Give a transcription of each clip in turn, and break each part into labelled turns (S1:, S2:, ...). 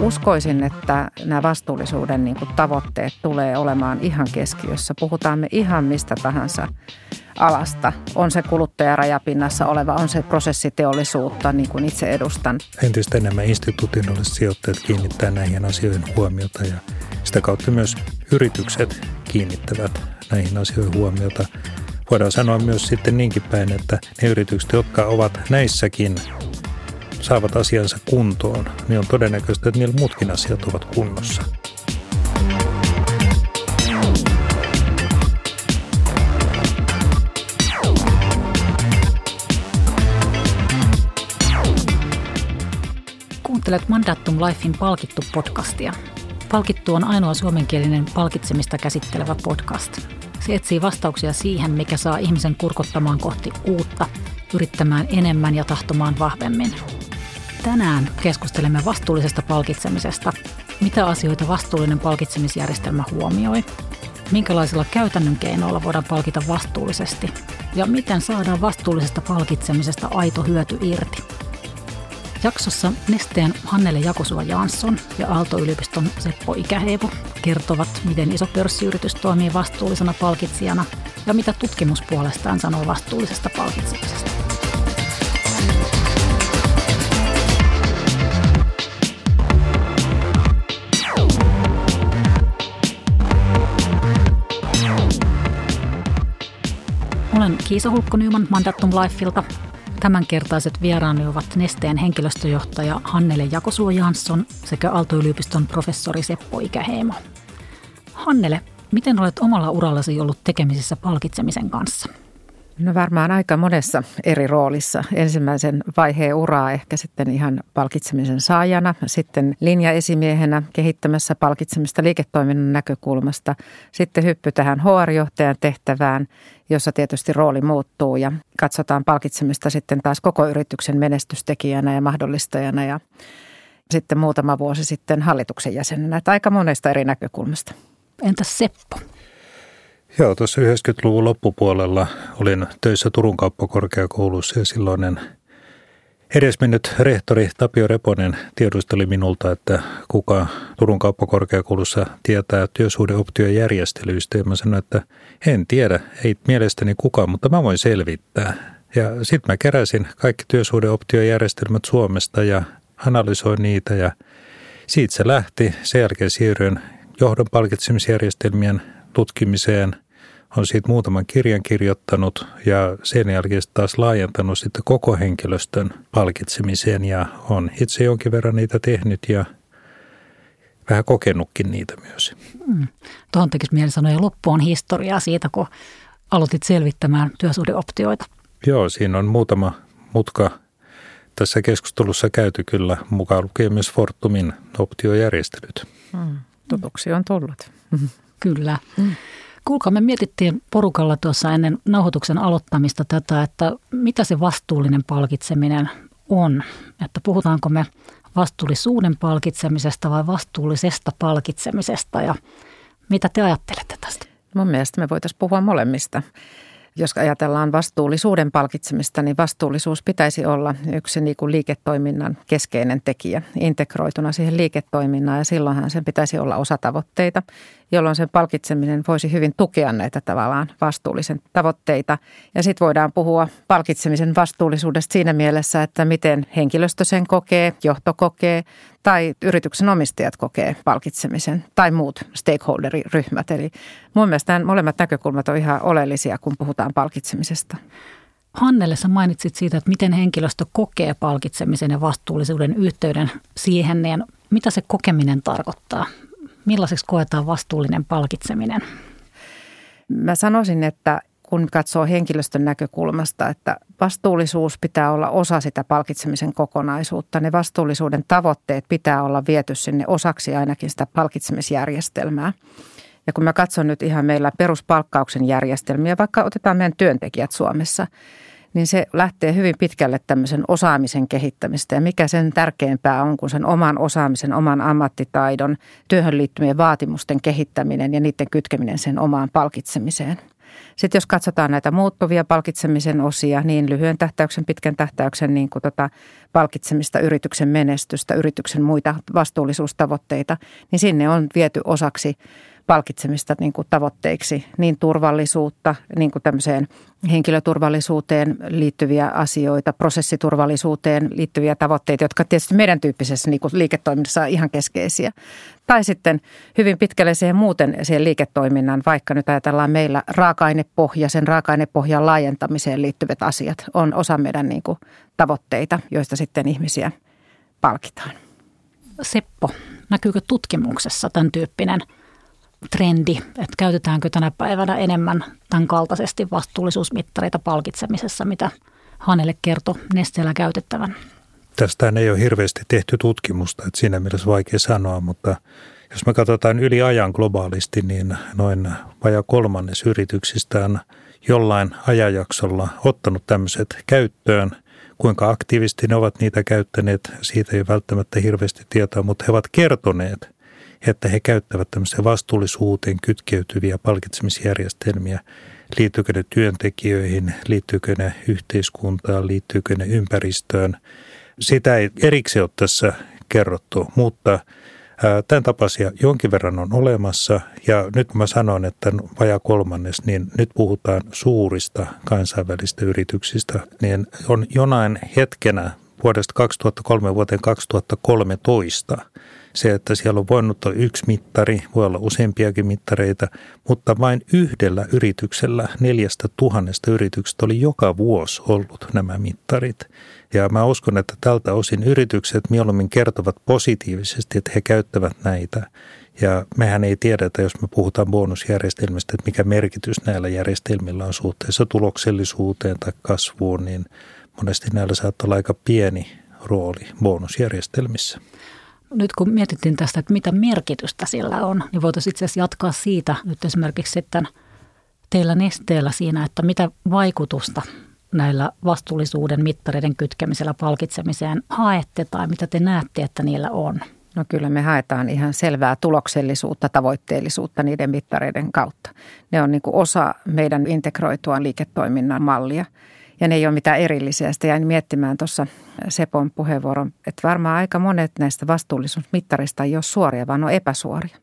S1: Uskoisin, että nämä vastuullisuuden niin kuin tavoitteet tulee olemaan ihan keskiössä. Puhutaan me ihan mistä tahansa alasta. On se kuluttajarajapinnassa oleva, on se prosessiteollisuutta, niin kuin itse edustan.
S2: Entistä enemmän instituutinalliset sijoittajat kiinnittää näihin asioihin huomiota ja sitä kautta myös yritykset kiinnittävät näihin asioihin huomiota. Voidaan sanoa myös sitten niinkin päin, että ne yritykset, jotka ovat näissäkin saavat asiansa kuntoon, niin on todennäköistä, että niillä muutkin asiat ovat kunnossa.
S3: Kuuntelet Mandatum Lifein palkittu podcastia. Palkittu on ainoa suomenkielinen palkitsemista käsittelevä podcast. Se etsii vastauksia siihen, mikä saa ihmisen kurkottamaan kohti uutta, yrittämään enemmän ja tahtomaan vahvemmin. Tänään keskustelemme vastuullisesta palkitsemisesta. Mitä asioita vastuullinen palkitsemisjärjestelmä huomioi? Minkälaisilla käytännön keinoilla voidaan palkita vastuullisesti? Ja miten saadaan vastuullisesta palkitsemisesta aito hyöty irti? Jaksossa Nesteen Hannele Jakosua Jansson ja Aalto-yliopiston Seppo Ikäheivo kertovat, miten iso pörssiyritys toimii vastuullisena palkitsijana ja mitä tutkimus puolestaan sanoo vastuullisesta palkitsemisesta. Kiisa Hulkko-Nyman Mandatum Lifeilta. Tämänkertaiset vieraani ovat Nesteen henkilöstöjohtaja Hannele Jakosuo Jansson sekä Aalto-yliopiston professori Seppo Ikäheimo. Hannele, miten olet omalla urallasi ollut tekemisissä palkitsemisen kanssa?
S1: No varmaan aika monessa eri roolissa. Ensimmäisen vaiheen uraa ehkä sitten ihan palkitsemisen saajana, sitten linjaesimiehenä kehittämässä palkitsemista liiketoiminnan näkökulmasta, sitten hyppy tähän HR-johtajan tehtävään, jossa tietysti rooli muuttuu ja katsotaan palkitsemista sitten taas koko yrityksen menestystekijänä ja mahdollistajana ja sitten muutama vuosi sitten hallituksen jäsenenä. Että aika monesta eri näkökulmasta.
S3: Entäs Seppo?
S2: Joo, tuossa 90-luvun loppupuolella olin töissä Turun kauppakorkeakoulussa ja silloinen edesmennyt rehtori Tapio Reponen tiedusteli minulta, että kuka Turun kauppakorkeakoulussa tietää työsuhdeoption järjestelyistä. Ja mä sanoin, että en tiedä, ei mielestäni kukaan, mutta mä voin selvittää. Ja sitten mä keräsin kaikki työsuhdeoptiojärjestelmät Suomesta ja analysoin niitä ja siitä se lähti. Sen jälkeen siirryin johdon palkitsemisjärjestelmien tutkimiseen – on siitä muutaman kirjan kirjoittanut ja sen jälkeen taas laajentanut sitten koko henkilöstön palkitsemiseen ja on itse jonkin verran niitä tehnyt ja vähän kokenutkin niitä myös. Mm.
S3: Tuohon tekisi mieli sanoa, ja loppu on historiaa siitä, kun aloitit selvittämään työsuhdeoptioita.
S2: Joo, siinä on muutama mutka tässä keskustelussa käyty kyllä, mukaan lukien myös Fortumin optiojärjestelyt. Mm.
S1: Tutuksi on tullut.
S3: Kyllä. Mm. Kuulkaa, me mietittiin porukalla tuossa ennen nauhoituksen aloittamista tätä, että mitä se vastuullinen palkitseminen on. Että puhutaanko me vastuullisuuden palkitsemisesta vai vastuullisesta palkitsemisesta ja mitä te ajattelette tästä?
S1: Mun mielestä me voitaisiin puhua molemmista. Jos ajatellaan vastuullisuuden palkitsemista, niin vastuullisuus pitäisi olla yksi niin kuin liiketoiminnan keskeinen tekijä integroituna siihen liiketoiminnaan ja silloinhan sen pitäisi olla osa tavoitteita, jolloin sen palkitseminen voisi hyvin tukea näitä tavallaan vastuullisen tavoitteita. Ja sitten voidaan puhua palkitsemisen vastuullisuudesta siinä mielessä, että miten henkilöstö sen kokee, johto kokee tai yrityksen omistajat kokee palkitsemisen tai muut stakeholderiryhmät. Eli mun mielestä nämä molemmat näkökulmat on ihan oleellisia, kun puhutaan palkitsemisesta.
S3: Hannelle sä mainitsit siitä, että miten henkilöstö kokee palkitsemisen ja vastuullisuuden yhteyden siihen, niin mitä se kokeminen tarkoittaa? Millaiseksi koetaan vastuullinen palkitseminen?
S1: Mä sanoisin, että kun katsoo henkilöstön näkökulmasta, että vastuullisuus pitää olla osa sitä palkitsemisen kokonaisuutta. Ne vastuullisuuden tavoitteet pitää olla viety sinne osaksi ainakin sitä palkitsemisjärjestelmää. Ja kun mä katson nyt ihan meillä peruspalkkauksen järjestelmiä, vaikka otetaan meidän työntekijät Suomessa, niin se lähtee hyvin pitkälle tämmöisen osaamisen kehittämistä. Ja mikä sen tärkeämpää on kuin sen oman osaamisen, oman ammattitaidon, työhön liittymien vaatimusten kehittäminen ja niiden kytkeminen sen omaan palkitsemiseen – Sitten jos katsotaan näitä muuttuvia palkitsemisen osia, niin lyhyen tähtäyksen, pitkän tähtäyksen niin kuin tota palkitsemista, yrityksen menestystä, yrityksen muita vastuullisuustavoitteita, niin sinne on viety osaksi – palkitsemista niin kuin tavoitteiksi, niin turvallisuutta, niin kuin tämmöiseen henkilöturvallisuuteen liittyviä asioita, prosessiturvallisuuteen liittyviä tavoitteita, jotka tietysti meidän tyyppisessä niin kuin liiketoiminnassa on ihan keskeisiä. Tai sitten hyvin pitkälle siihen muuten siihen liiketoiminnan, vaikka nyt ajatellaan meillä raaka-ainepohja, sen raaka-ainepohjan laajentamiseen liittyvät asiat on osa meidän niin kuin tavoitteita, joista sitten ihmisiä palkitaan.
S3: Seppo, näkyykö tutkimuksessa tämän tyyppinen – trendi, että käytetäänkö tänä päivänä enemmän tämän kaltaisesti vastuullisuusmittareita palkitsemisessa, mitä Hanelle kertoi Nesteellä käytettävän?
S2: Tästä ei ole hirveästi tehty tutkimusta, että siinä mielessä vaikea sanoa, mutta jos me katsotaan yli ajan globaalisti, niin noin vaja kolmannes yrityksistä on jollain ajanjaksolla ottanut tämmöiset käyttöön. Kuinka aktiivisesti ne ovat niitä käyttäneet, siitä ei välttämättä hirveästi tietoa, mutta he ovat kertoneet, että he käyttävät tämmöisiä vastuullisuuteen kytkeytyviä palkitsemisjärjestelmiä. Liittyykö ne työntekijöihin, liittyykö ne yhteiskuntaan, liittyykö ne ympäristöön. Sitä ei erikseen ole tässä kerrottu, mutta Tämän tapaisia jonkin verran on olemassa ja nyt kun mä sanon, että vajaa kolmannes, niin nyt puhutaan suurista kansainvälistä yrityksistä, niin on jonain hetkenä vuodesta 2003 vuoteen 2013 se, että siellä on voinut olla yksi mittari, voi olla useampiakin mittareita, mutta vain yhdellä yrityksellä neljästä tuhannesta yrityksestä oli joka vuosi ollut nämä mittarit. Ja mä uskon, että tältä osin yritykset mieluummin kertovat positiivisesti, että he käyttävät näitä. Ja mehän ei tiedä, että jos me puhutaan bonusjärjestelmistä, että mikä merkitys näillä järjestelmillä on suhteessa tuloksellisuuteen tai kasvuun, niin monesti näillä saattaa olla aika pieni rooli bonusjärjestelmissä
S3: nyt kun mietittiin tästä, että mitä merkitystä sillä on, niin voitaisiin itse asiassa jatkaa siitä nyt esimerkiksi sitten teillä nesteellä siinä, että mitä vaikutusta näillä vastuullisuuden mittareiden kytkemisellä palkitsemiseen haette tai mitä te näette, että niillä on?
S1: No kyllä me haetaan ihan selvää tuloksellisuutta, tavoitteellisuutta niiden mittareiden kautta. Ne on niin osa meidän integroitua liiketoiminnan mallia – ja ne ei ole mitään erillisiä. Sitten jäin miettimään tuossa Sepon puheenvuoron, että varmaan aika monet näistä vastuullisuusmittarista ei ole suoria, vaan on epäsuoria.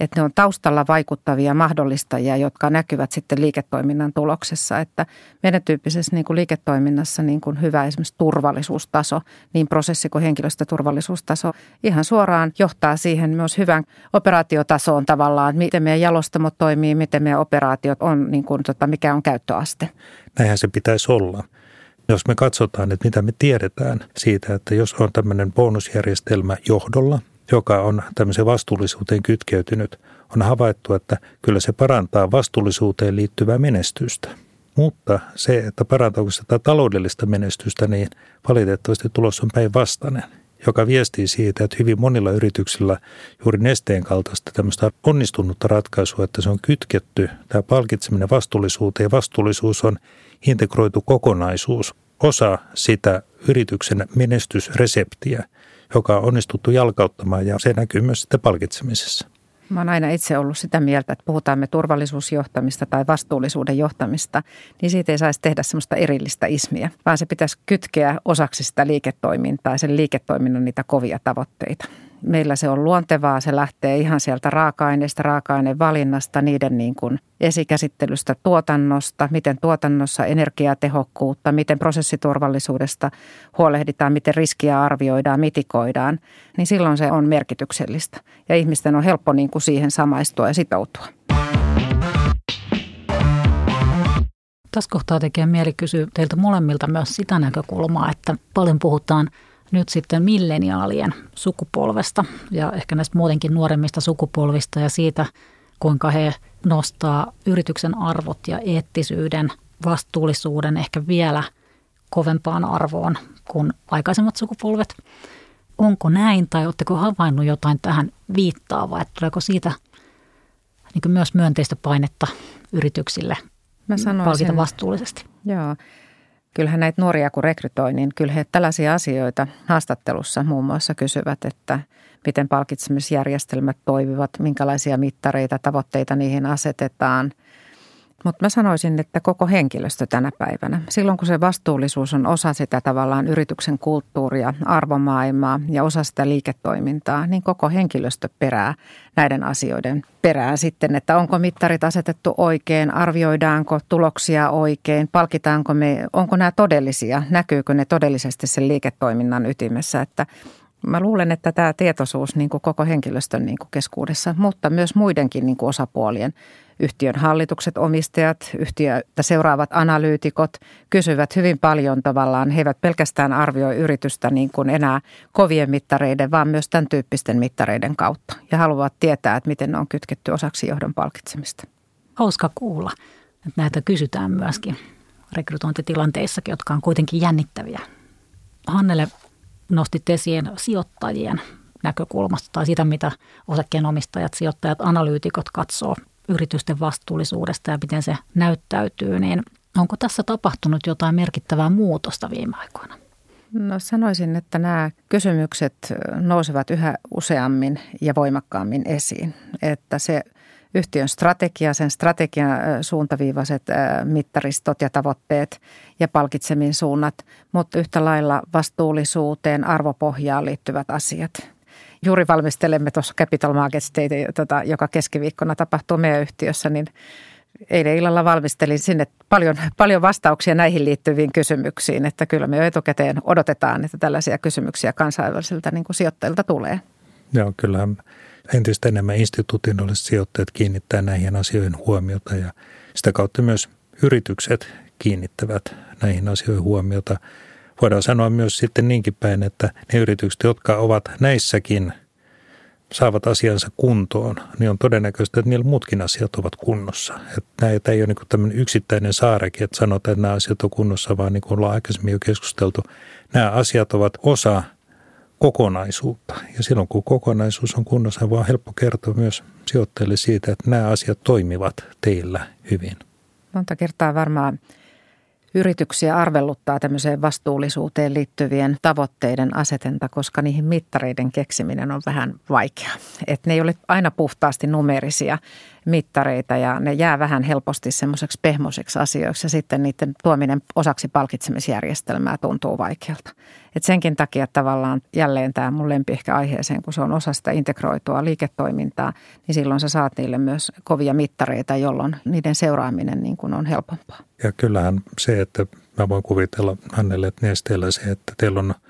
S1: Että ne on taustalla vaikuttavia mahdollistajia, jotka näkyvät sitten liiketoiminnan tuloksessa. Että meidän tyyppisessä niin kuin liiketoiminnassa niin kuin hyvä esimerkiksi turvallisuustaso, niin prosessi kuin henkilöstöturvallisuustaso ihan suoraan johtaa siihen myös hyvän operaatiotasoon tavallaan, miten meidän jalostamot toimii, miten meidän operaatiot on, niin kuin, tota, mikä on käyttöaste.
S2: Näinhän se pitäisi olla. Jos me katsotaan, että mitä me tiedetään siitä, että jos on tämmöinen bonusjärjestelmä johdolla, joka on tämmöiseen vastuullisuuteen kytkeytynyt, on havaittu, että kyllä se parantaa vastuullisuuteen liittyvää menestystä. Mutta se, että parantaako sitä taloudellista menestystä, niin valitettavasti tulos on päinvastainen, joka viestii siitä, että hyvin monilla yrityksillä juuri nesteen kaltaista tämmöistä onnistunutta ratkaisua, että se on kytketty, tämä palkitseminen vastuullisuuteen vastuullisuus on integroitu kokonaisuus, osa sitä yrityksen menestysreseptiä, joka on onnistuttu jalkauttamaan ja se näkyy myös sitten palkitsemisessa.
S1: Mä oon aina itse ollut sitä mieltä, että puhutaan me turvallisuusjohtamista tai vastuullisuuden johtamista, niin siitä ei saisi tehdä semmoista erillistä ismiä, vaan se pitäisi kytkeä osaksi sitä liiketoimintaa ja sen liiketoiminnan niitä kovia tavoitteita meillä se on luontevaa. Se lähtee ihan sieltä raaka-aineista, raaka-ainevalinnasta, niiden niin kuin esikäsittelystä tuotannosta, miten tuotannossa energiatehokkuutta, miten prosessiturvallisuudesta huolehditaan, miten riskiä arvioidaan, mitikoidaan. Niin silloin se on merkityksellistä ja ihmisten on helppo niin kuin siihen samaistua ja sitoutua.
S3: Tässä kohtaa tekee mieli kysyä teiltä molemmilta myös sitä näkökulmaa, että paljon puhutaan – nyt sitten milleniaalien sukupolvesta ja ehkä näistä muutenkin nuoremmista sukupolvista ja siitä, kuinka he nostaa yrityksen arvot ja eettisyyden, vastuullisuuden ehkä vielä kovempaan arvoon kuin aikaisemmat sukupolvet. Onko näin tai oletteko havainnut jotain tähän viittaavaa, että tuleeko siitä niin myös myönteistä painetta yrityksille Mä palkita vastuullisesti?
S1: Joo, kyllähän näitä nuoria kun rekrytoi, niin kyllä he tällaisia asioita haastattelussa muun muassa kysyvät, että miten palkitsemisjärjestelmät toimivat, minkälaisia mittareita, tavoitteita niihin asetetaan. Mutta mä sanoisin, että koko henkilöstö tänä päivänä, silloin kun se vastuullisuus on osa sitä tavallaan yrityksen kulttuuria, arvomaailmaa ja osa sitä liiketoimintaa, niin koko henkilöstö perää näiden asioiden perään sitten, että onko mittarit asetettu oikein, arvioidaanko tuloksia oikein, palkitaanko me, onko nämä todellisia, näkyykö ne todellisesti sen liiketoiminnan ytimessä, että Mä luulen, että tämä tietoisuus niin kuin koko henkilöstön niin kuin keskuudessa, mutta myös muidenkin niin kuin osapuolien yhtiön hallitukset, omistajat, yhtiötä seuraavat analyytikot kysyvät hyvin paljon tavallaan. He eivät pelkästään arvioi yritystä niin kuin enää kovien mittareiden, vaan myös tämän tyyppisten mittareiden kautta. Ja haluavat tietää, että miten ne on kytketty osaksi johdon palkitsemista.
S3: Hauska kuulla, että näitä kysytään myöskin rekrytointitilanteissakin, jotka on kuitenkin jännittäviä. Hannele nostit esiin sijoittajien näkökulmasta tai sitä, mitä osakkeenomistajat, sijoittajat, analyytikot katsoo yritysten vastuullisuudesta ja miten se näyttäytyy, niin onko tässä tapahtunut jotain merkittävää muutosta viime aikoina?
S1: No sanoisin, että nämä kysymykset nousevat yhä useammin ja voimakkaammin esiin. Että se yhtiön strategia, sen strategian suuntaviivaiset mittaristot ja tavoitteet ja palkitsemin suunnat, mutta yhtä lailla vastuullisuuteen, arvopohjaan liittyvät asiat – juuri valmistelemme tuossa Capital Markets Day, tota, joka keskiviikkona tapahtuu meidän yhtiössä, niin eilen illalla valmistelin sinne paljon, paljon vastauksia näihin liittyviin kysymyksiin, että kyllä me jo etukäteen odotetaan, että tällaisia kysymyksiä kansainvälisiltä niin kuin sijoittajilta tulee.
S2: Joo, kyllähän entistä enemmän instituutinolliset sijoittajat kiinnittää näihin asioihin huomiota ja sitä kautta myös yritykset kiinnittävät näihin asioihin huomiota – voidaan sanoa myös sitten niinkin päin, että ne yritykset, jotka ovat näissäkin saavat asiansa kuntoon, niin on todennäköistä, että niillä muutkin asiat ovat kunnossa. Että näitä ei ole niin tämmöinen yksittäinen saarekin, että sanotaan, että nämä asiat on kunnossa, vaan niin kuin ollaan aikaisemmin jo keskusteltu, nämä asiat ovat osa kokonaisuutta. Ja silloin kun kokonaisuus on kunnossa, vaan helppo kertoa myös sijoittajille siitä, että nämä asiat toimivat teillä hyvin.
S1: Monta kertaa varmaan yrityksiä arvelluttaa tämmöiseen vastuullisuuteen liittyvien tavoitteiden asetenta, koska niihin mittareiden keksiminen on vähän vaikeaa. Että ne ei ole aina puhtaasti numerisia mittareita ja ne jää vähän helposti semmoiseksi pehmoiseksi asioiksi ja sitten niiden tuominen osaksi palkitsemisjärjestelmää tuntuu vaikealta. Et senkin takia tavallaan jälleen tämä mun lempi ehkä aiheeseen, kun se on osa sitä integroitua liiketoimintaa, niin silloin sä saat niille myös kovia mittareita, jolloin niiden seuraaminen niin kuin on helpompaa.
S2: Ja kyllähän se, että mä voin kuvitella hänelle nesteellä se, että teillä on –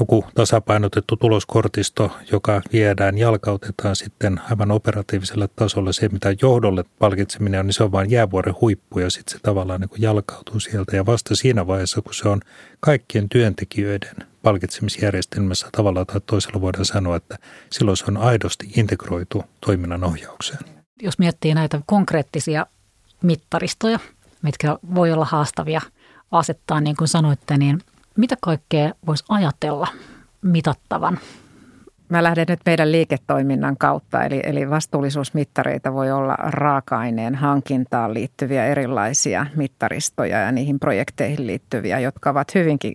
S2: joku tasapainotettu tuloskortisto, joka viedään, jalkautetaan sitten aivan operatiiviselle tasolle. Se, mitä johdolle palkitseminen on, niin se on vain jäävuoren huippu ja sitten se tavallaan niin kuin jalkautuu sieltä. Ja vasta siinä vaiheessa, kun se on kaikkien työntekijöiden palkitsemisjärjestelmässä tavalla tai toisella voidaan sanoa, että silloin se on aidosti integroitu toiminnan ohjaukseen.
S3: Jos miettii näitä konkreettisia mittaristoja, mitkä voi olla haastavia asettaa, niin kuin sanoitte, niin – mitä kaikkea voisi ajatella mitattavan?
S1: Mä lähden nyt meidän liiketoiminnan kautta, eli, eli vastuullisuusmittareita voi olla raaka-aineen hankintaan liittyviä erilaisia mittaristoja ja niihin projekteihin liittyviä, jotka ovat hyvinkin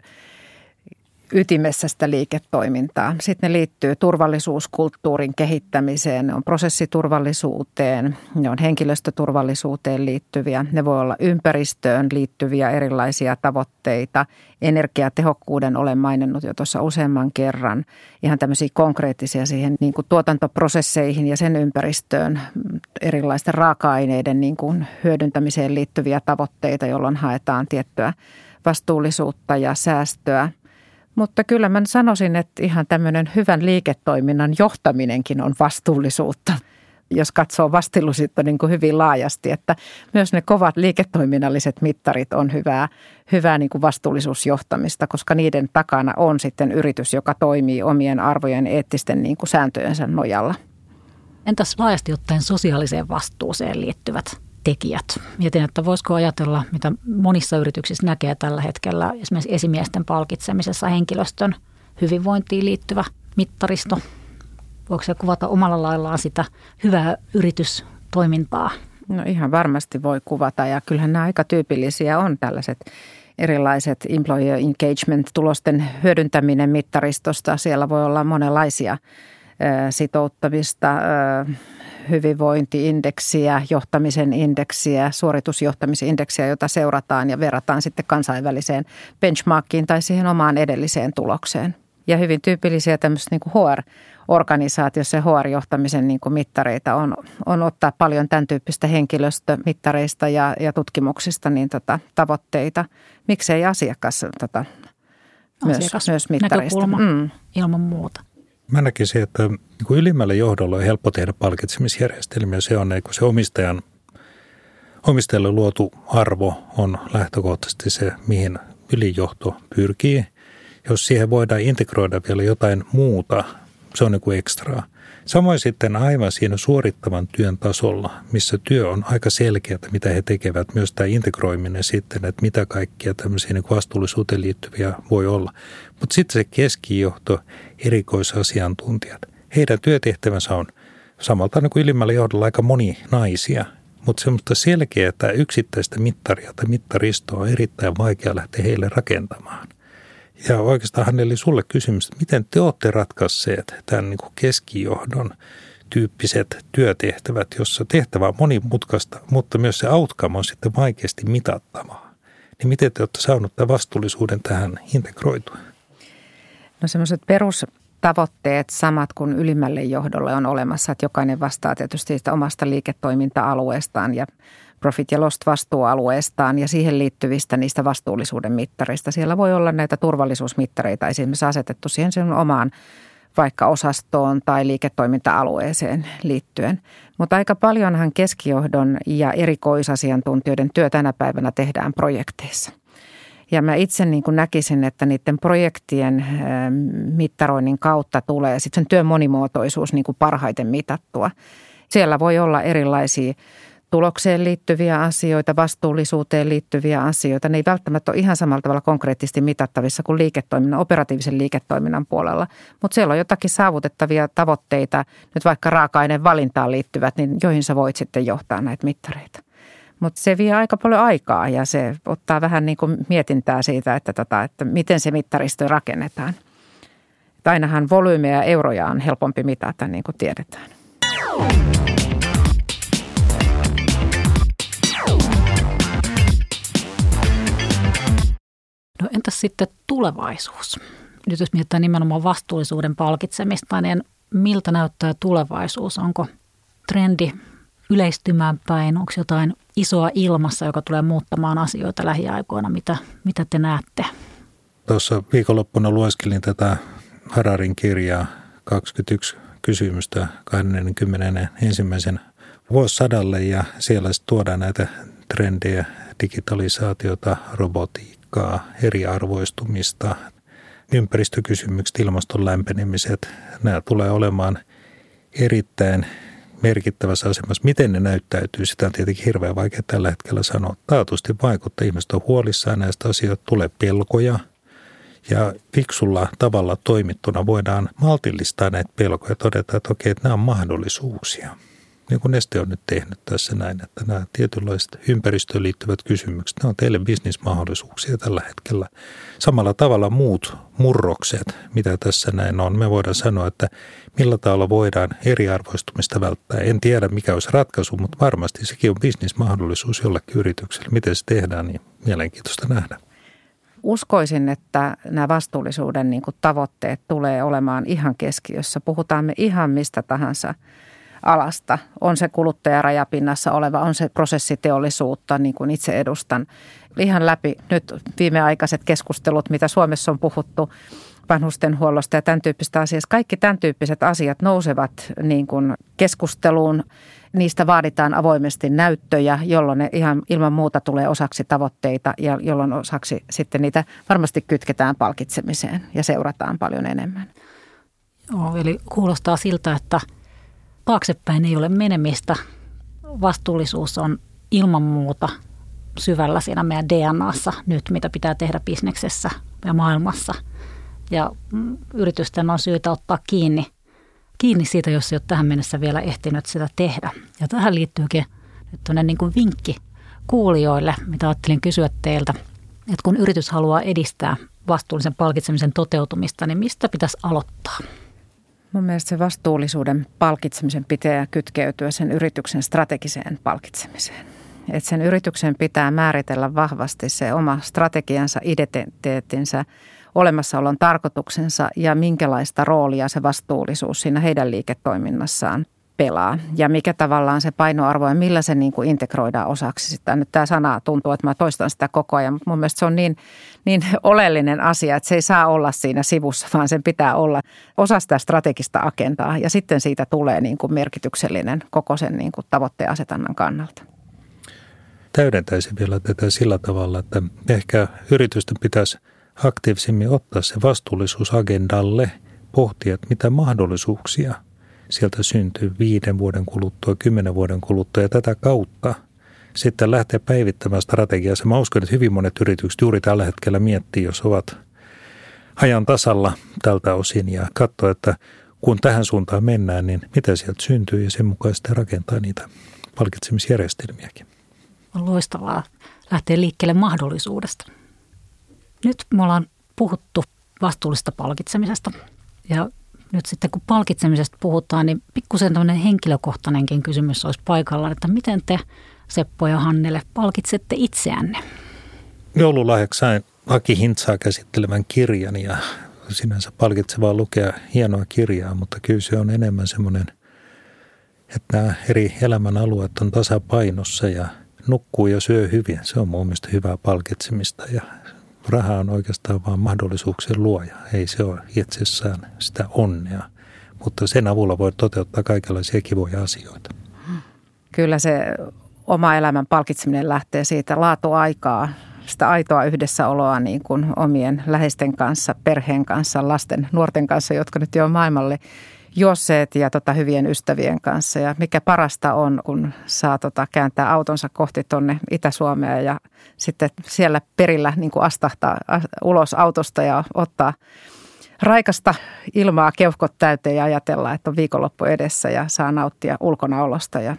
S1: ytimessä sitä liiketoimintaa. Sitten ne liittyy turvallisuuskulttuurin kehittämiseen, ne on prosessiturvallisuuteen, ne on henkilöstöturvallisuuteen liittyviä, ne voi olla ympäristöön liittyviä erilaisia tavoitteita. Energiatehokkuuden olen maininnut jo tuossa useamman kerran. Ihan tämmöisiä konkreettisia siihen niin kuin tuotantoprosesseihin ja sen ympäristöön erilaisten raaka-aineiden niin kuin hyödyntämiseen liittyviä tavoitteita, jolloin haetaan tiettyä vastuullisuutta ja säästöä – mutta kyllä mä sanoisin, että ihan tämmöinen hyvän liiketoiminnan johtaminenkin on vastuullisuutta jos katsoo vastuullisuutta niin kuin hyvin laajasti, että myös ne kovat liiketoiminnalliset mittarit on hyvää, hyvää niin kuin vastuullisuusjohtamista, koska niiden takana on sitten yritys, joka toimii omien arvojen eettisten niin kuin sääntöjensä nojalla.
S3: Entäs laajasti ottaen sosiaaliseen vastuuseen liittyvät tekijät. Mietin, että voisiko ajatella, mitä monissa yrityksissä näkee tällä hetkellä, esimerkiksi esimiesten palkitsemisessa henkilöstön hyvinvointiin liittyvä mittaristo. Voiko se kuvata omalla laillaan sitä hyvää yritystoimintaa?
S1: No ihan varmasti voi kuvata ja kyllähän nämä aika tyypillisiä on tällaiset erilaiset employer engagement-tulosten hyödyntäminen mittaristosta. Siellä voi olla monenlaisia sitouttamista, hyvinvointiindeksiä, johtamisen indeksiä, suoritusjohtamisindeksiä, jota seurataan ja verrataan sitten kansainväliseen benchmarkiin tai siihen omaan edelliseen tulokseen. Ja hyvin tyypillisiä tämmöisiä niin HR-organisaatiossa ja HR-johtamisen niin kuin mittareita on, on ottaa paljon tämän tyyppistä henkilöstömittareista ja, ja tutkimuksista niin tota, tavoitteita. Miksei asiakas tota, myös, myös mittareista.
S3: Mm. ilman muuta.
S2: Mä näkisin, että niin ylimmälle johdolle on helppo tehdä palkitsemisjärjestelmiä. Se on niin se omistajan, omistajalle luotu arvo on lähtökohtaisesti se, mihin ylijohto pyrkii. Jos siihen voidaan integroida vielä jotain muuta, se on niin kuin ekstraa. Samoin sitten aivan siinä suorittavan työn tasolla, missä työ on aika selkeää, mitä he tekevät, myös tämä integroiminen sitten, että mitä kaikkia tämmöisiä niin vastuullisuuteen liittyviä voi olla. Mutta sitten se keskijohto, erikoisasiantuntijat, heidän työtehtävänsä on samalta niin kuin ylimmällä johdolla aika moni naisia, mutta semmoista selkeää yksittäistä mittaria tai mittaristoa on erittäin vaikea lähteä heille rakentamaan. Ja oikeastaan hänelle sulle kysymys, että miten te olette ratkaisseet tämän niin kuin keskijohdon tyyppiset työtehtävät, jossa tehtävä on monimutkaista, mutta myös se outcome on sitten vaikeasti mitattavaa. Niin miten te olette saaneet tämän vastuullisuuden tähän integroitua?
S1: No semmoiset perustavoitteet samat kuin ylimmälle johdolle on olemassa, että jokainen vastaa tietysti omasta liiketoiminta-alueestaan ja profit ja lost vastuualueestaan ja siihen liittyvistä niistä vastuullisuuden mittareista. Siellä voi olla näitä turvallisuusmittareita esimerkiksi asetettu siihen sen omaan vaikka osastoon tai liiketoiminta-alueeseen liittyen. Mutta aika paljonhan keskijohdon ja erikoisasiantuntijoiden työ tänä päivänä tehdään projekteissa. Ja mä itse niin kuin näkisin, että niiden projektien mittaroinnin kautta tulee sitten sen työn monimuotoisuus niin kuin parhaiten mitattua. Siellä voi olla erilaisia tulokseen liittyviä asioita, vastuullisuuteen liittyviä asioita. Ne ei välttämättä ole ihan samalla tavalla konkreettisesti mitattavissa kuin liiketoiminnan, operatiivisen liiketoiminnan puolella. Mutta siellä on jotakin saavutettavia tavoitteita, nyt vaikka raaka-aineen valintaan liittyvät, niin joihin sä voit sitten johtaa näitä mittareita. Mutta se vie aika paljon aikaa ja se ottaa vähän niin kuin mietintää siitä, että, tota, että miten se mittaristo rakennetaan. Että ainahan volyymeja ja euroja on helpompi mitata, niin kuin tiedetään.
S3: No entäs sitten tulevaisuus? Nyt jos mietitään nimenomaan vastuullisuuden palkitsemista, niin miltä näyttää tulevaisuus? Onko trendi yleistymään päin? Onko jotain isoa ilmassa, joka tulee muuttamaan asioita lähiaikoina? Mitä, mitä te näette?
S2: Tuossa viikonloppuna lueskelin tätä Hararin kirjaa 21 kysymystä 20. ensimmäisen vuosisadalle ja siellä tuodaan näitä trendejä, digitalisaatiota, robotiikkaa politiikkaa, eriarvoistumista, ympäristökysymykset, ilmaston lämpenemiset, nämä tulee olemaan erittäin merkittävässä asemassa. Miten ne näyttäytyy, sitä on tietenkin hirveän vaikea tällä hetkellä sanoa. Taatusti vaikuttaa, ihmiset on huolissaan näistä asioista, tulee pelkoja ja fiksulla tavalla toimittuna voidaan maltillistaa näitä pelkoja ja todeta, että okei, että nämä on mahdollisuuksia – niin kuin Neste on nyt tehnyt tässä näin, että nämä tietynlaiset ympäristöön liittyvät kysymykset, ne on teille bisnismahdollisuuksia tällä hetkellä. Samalla tavalla muut murrokset, mitä tässä näin on, me voidaan sanoa, että millä tavalla voidaan eriarvoistumista välttää. En tiedä, mikä olisi ratkaisu, mutta varmasti sekin on bisnismahdollisuus jollekin yritykselle. Miten se tehdään, niin mielenkiintoista nähdä.
S1: Uskoisin, että nämä vastuullisuuden niin tavoitteet tulee olemaan ihan keskiössä. Puhutaan me ihan mistä tahansa – alasta. On se kuluttajarajapinnassa oleva, on se prosessiteollisuutta, niin kuin itse edustan. Ihan läpi nyt viimeaikaiset keskustelut, mitä Suomessa on puhuttu vanhustenhuollosta ja tämän tyyppistä asiasta. Kaikki tämän tyyppiset asiat nousevat niin kuin keskusteluun. Niistä vaaditaan avoimesti näyttöjä, jolloin ne ihan ilman muuta tulee osaksi tavoitteita ja jolloin osaksi sitten niitä varmasti kytketään palkitsemiseen ja seurataan paljon enemmän.
S3: Joo, eli kuulostaa siltä, että – taaksepäin ei ole menemistä. Vastuullisuus on ilman muuta syvällä siinä meidän DNAssa nyt, mitä pitää tehdä bisneksessä ja maailmassa. Ja mm, yritysten on syytä ottaa kiinni, kiinni siitä, jos ei ole tähän mennessä vielä ehtinyt sitä tehdä. Ja tähän liittyykin nyt niin kuin vinkki kuulijoille, mitä ajattelin kysyä teiltä, että kun yritys haluaa edistää vastuullisen palkitsemisen toteutumista, niin mistä pitäisi aloittaa?
S1: Mun mielestä se vastuullisuuden palkitsemisen pitää kytkeytyä sen yrityksen strategiseen palkitsemiseen. Et sen yrityksen pitää määritellä vahvasti se oma strategiansa, identiteettinsä, olemassaolon tarkoituksensa ja minkälaista roolia se vastuullisuus siinä heidän liiketoiminnassaan pelaa ja mikä tavallaan se painoarvo ja millä se niin kuin integroidaan osaksi sitä. Nyt tämä sana tuntuu, että mä toistan sitä koko ajan, mutta mun mielestä se on niin, niin oleellinen asia, että se ei saa olla siinä sivussa, vaan sen pitää olla osa sitä strategista agendaa ja sitten siitä tulee niin kuin merkityksellinen koko sen niin kuin tavoitteen asetannan kannalta.
S2: Täydentäisin vielä tätä sillä tavalla, että ehkä yritysten pitäisi aktiivisemmin ottaa se vastuullisuus agendalle, pohtia, että mitä mahdollisuuksia – sieltä syntyy viiden vuoden kuluttua, kymmenen vuoden kuluttua ja tätä kautta sitten lähtee päivittämään strategiaa. Mä uskon, että hyvin monet yritykset juuri tällä hetkellä miettii, jos ovat ajan tasalla tältä osin ja katsoo, että kun tähän suuntaan mennään, niin mitä sieltä syntyy ja sen mukaan sitten rakentaa niitä palkitsemisjärjestelmiäkin.
S3: On loistavaa lähteä liikkeelle mahdollisuudesta. Nyt me ollaan puhuttu vastuullista palkitsemisesta ja nyt sitten kun palkitsemisesta puhutaan, niin pikkusen tämmöinen henkilökohtainenkin kysymys olisi paikallaan, että miten te Seppo ja Hannele palkitsette itseänne?
S2: Joululahjaksi sain Aki Hintsaa käsittelevän kirjan ja sinänsä palkitsevaa lukea hienoa kirjaa, mutta kyllä se on enemmän semmoinen, että nämä eri elämän alueet on tasapainossa ja nukkuu ja syö hyvin. Se on mun mielestä hyvää palkitsemista ja raha on oikeastaan vain mahdollisuuksien luoja. Ei se ole itsessään sitä onnea, mutta sen avulla voi toteuttaa kaikenlaisia kivoja asioita.
S1: Kyllä se oma elämän palkitseminen lähtee siitä laatuaikaa, sitä aitoa yhdessäoloa niin kuin omien läheisten kanssa, perheen kanssa, lasten, nuorten kanssa, jotka nyt jo maailmalle josseet ja tota, hyvien ystävien kanssa. Ja mikä parasta on, kun saa tota, kääntää autonsa kohti tuonne Itä-Suomea ja sitten siellä perillä niin kuin astahtaa ulos autosta ja ottaa raikasta ilmaa keuhkot täyteen ja ajatella, että on viikonloppu edessä ja saa nauttia ulkonaolosta ja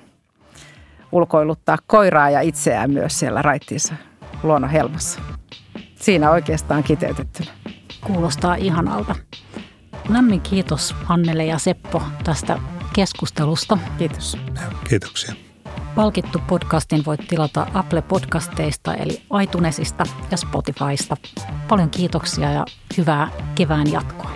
S1: ulkoiluttaa koiraa ja itseään myös siellä raittiinsa luonnonhelmassa. Siinä oikeastaan kiteytettynä.
S3: Kuulostaa ihanalta. Lämmin kiitos Annelle ja Seppo tästä keskustelusta.
S1: Kiitos.
S2: Kiitoksia.
S3: Palkittu podcastin voit tilata Apple Podcasteista eli iTunesista ja Spotifysta. Paljon kiitoksia ja hyvää kevään jatkoa.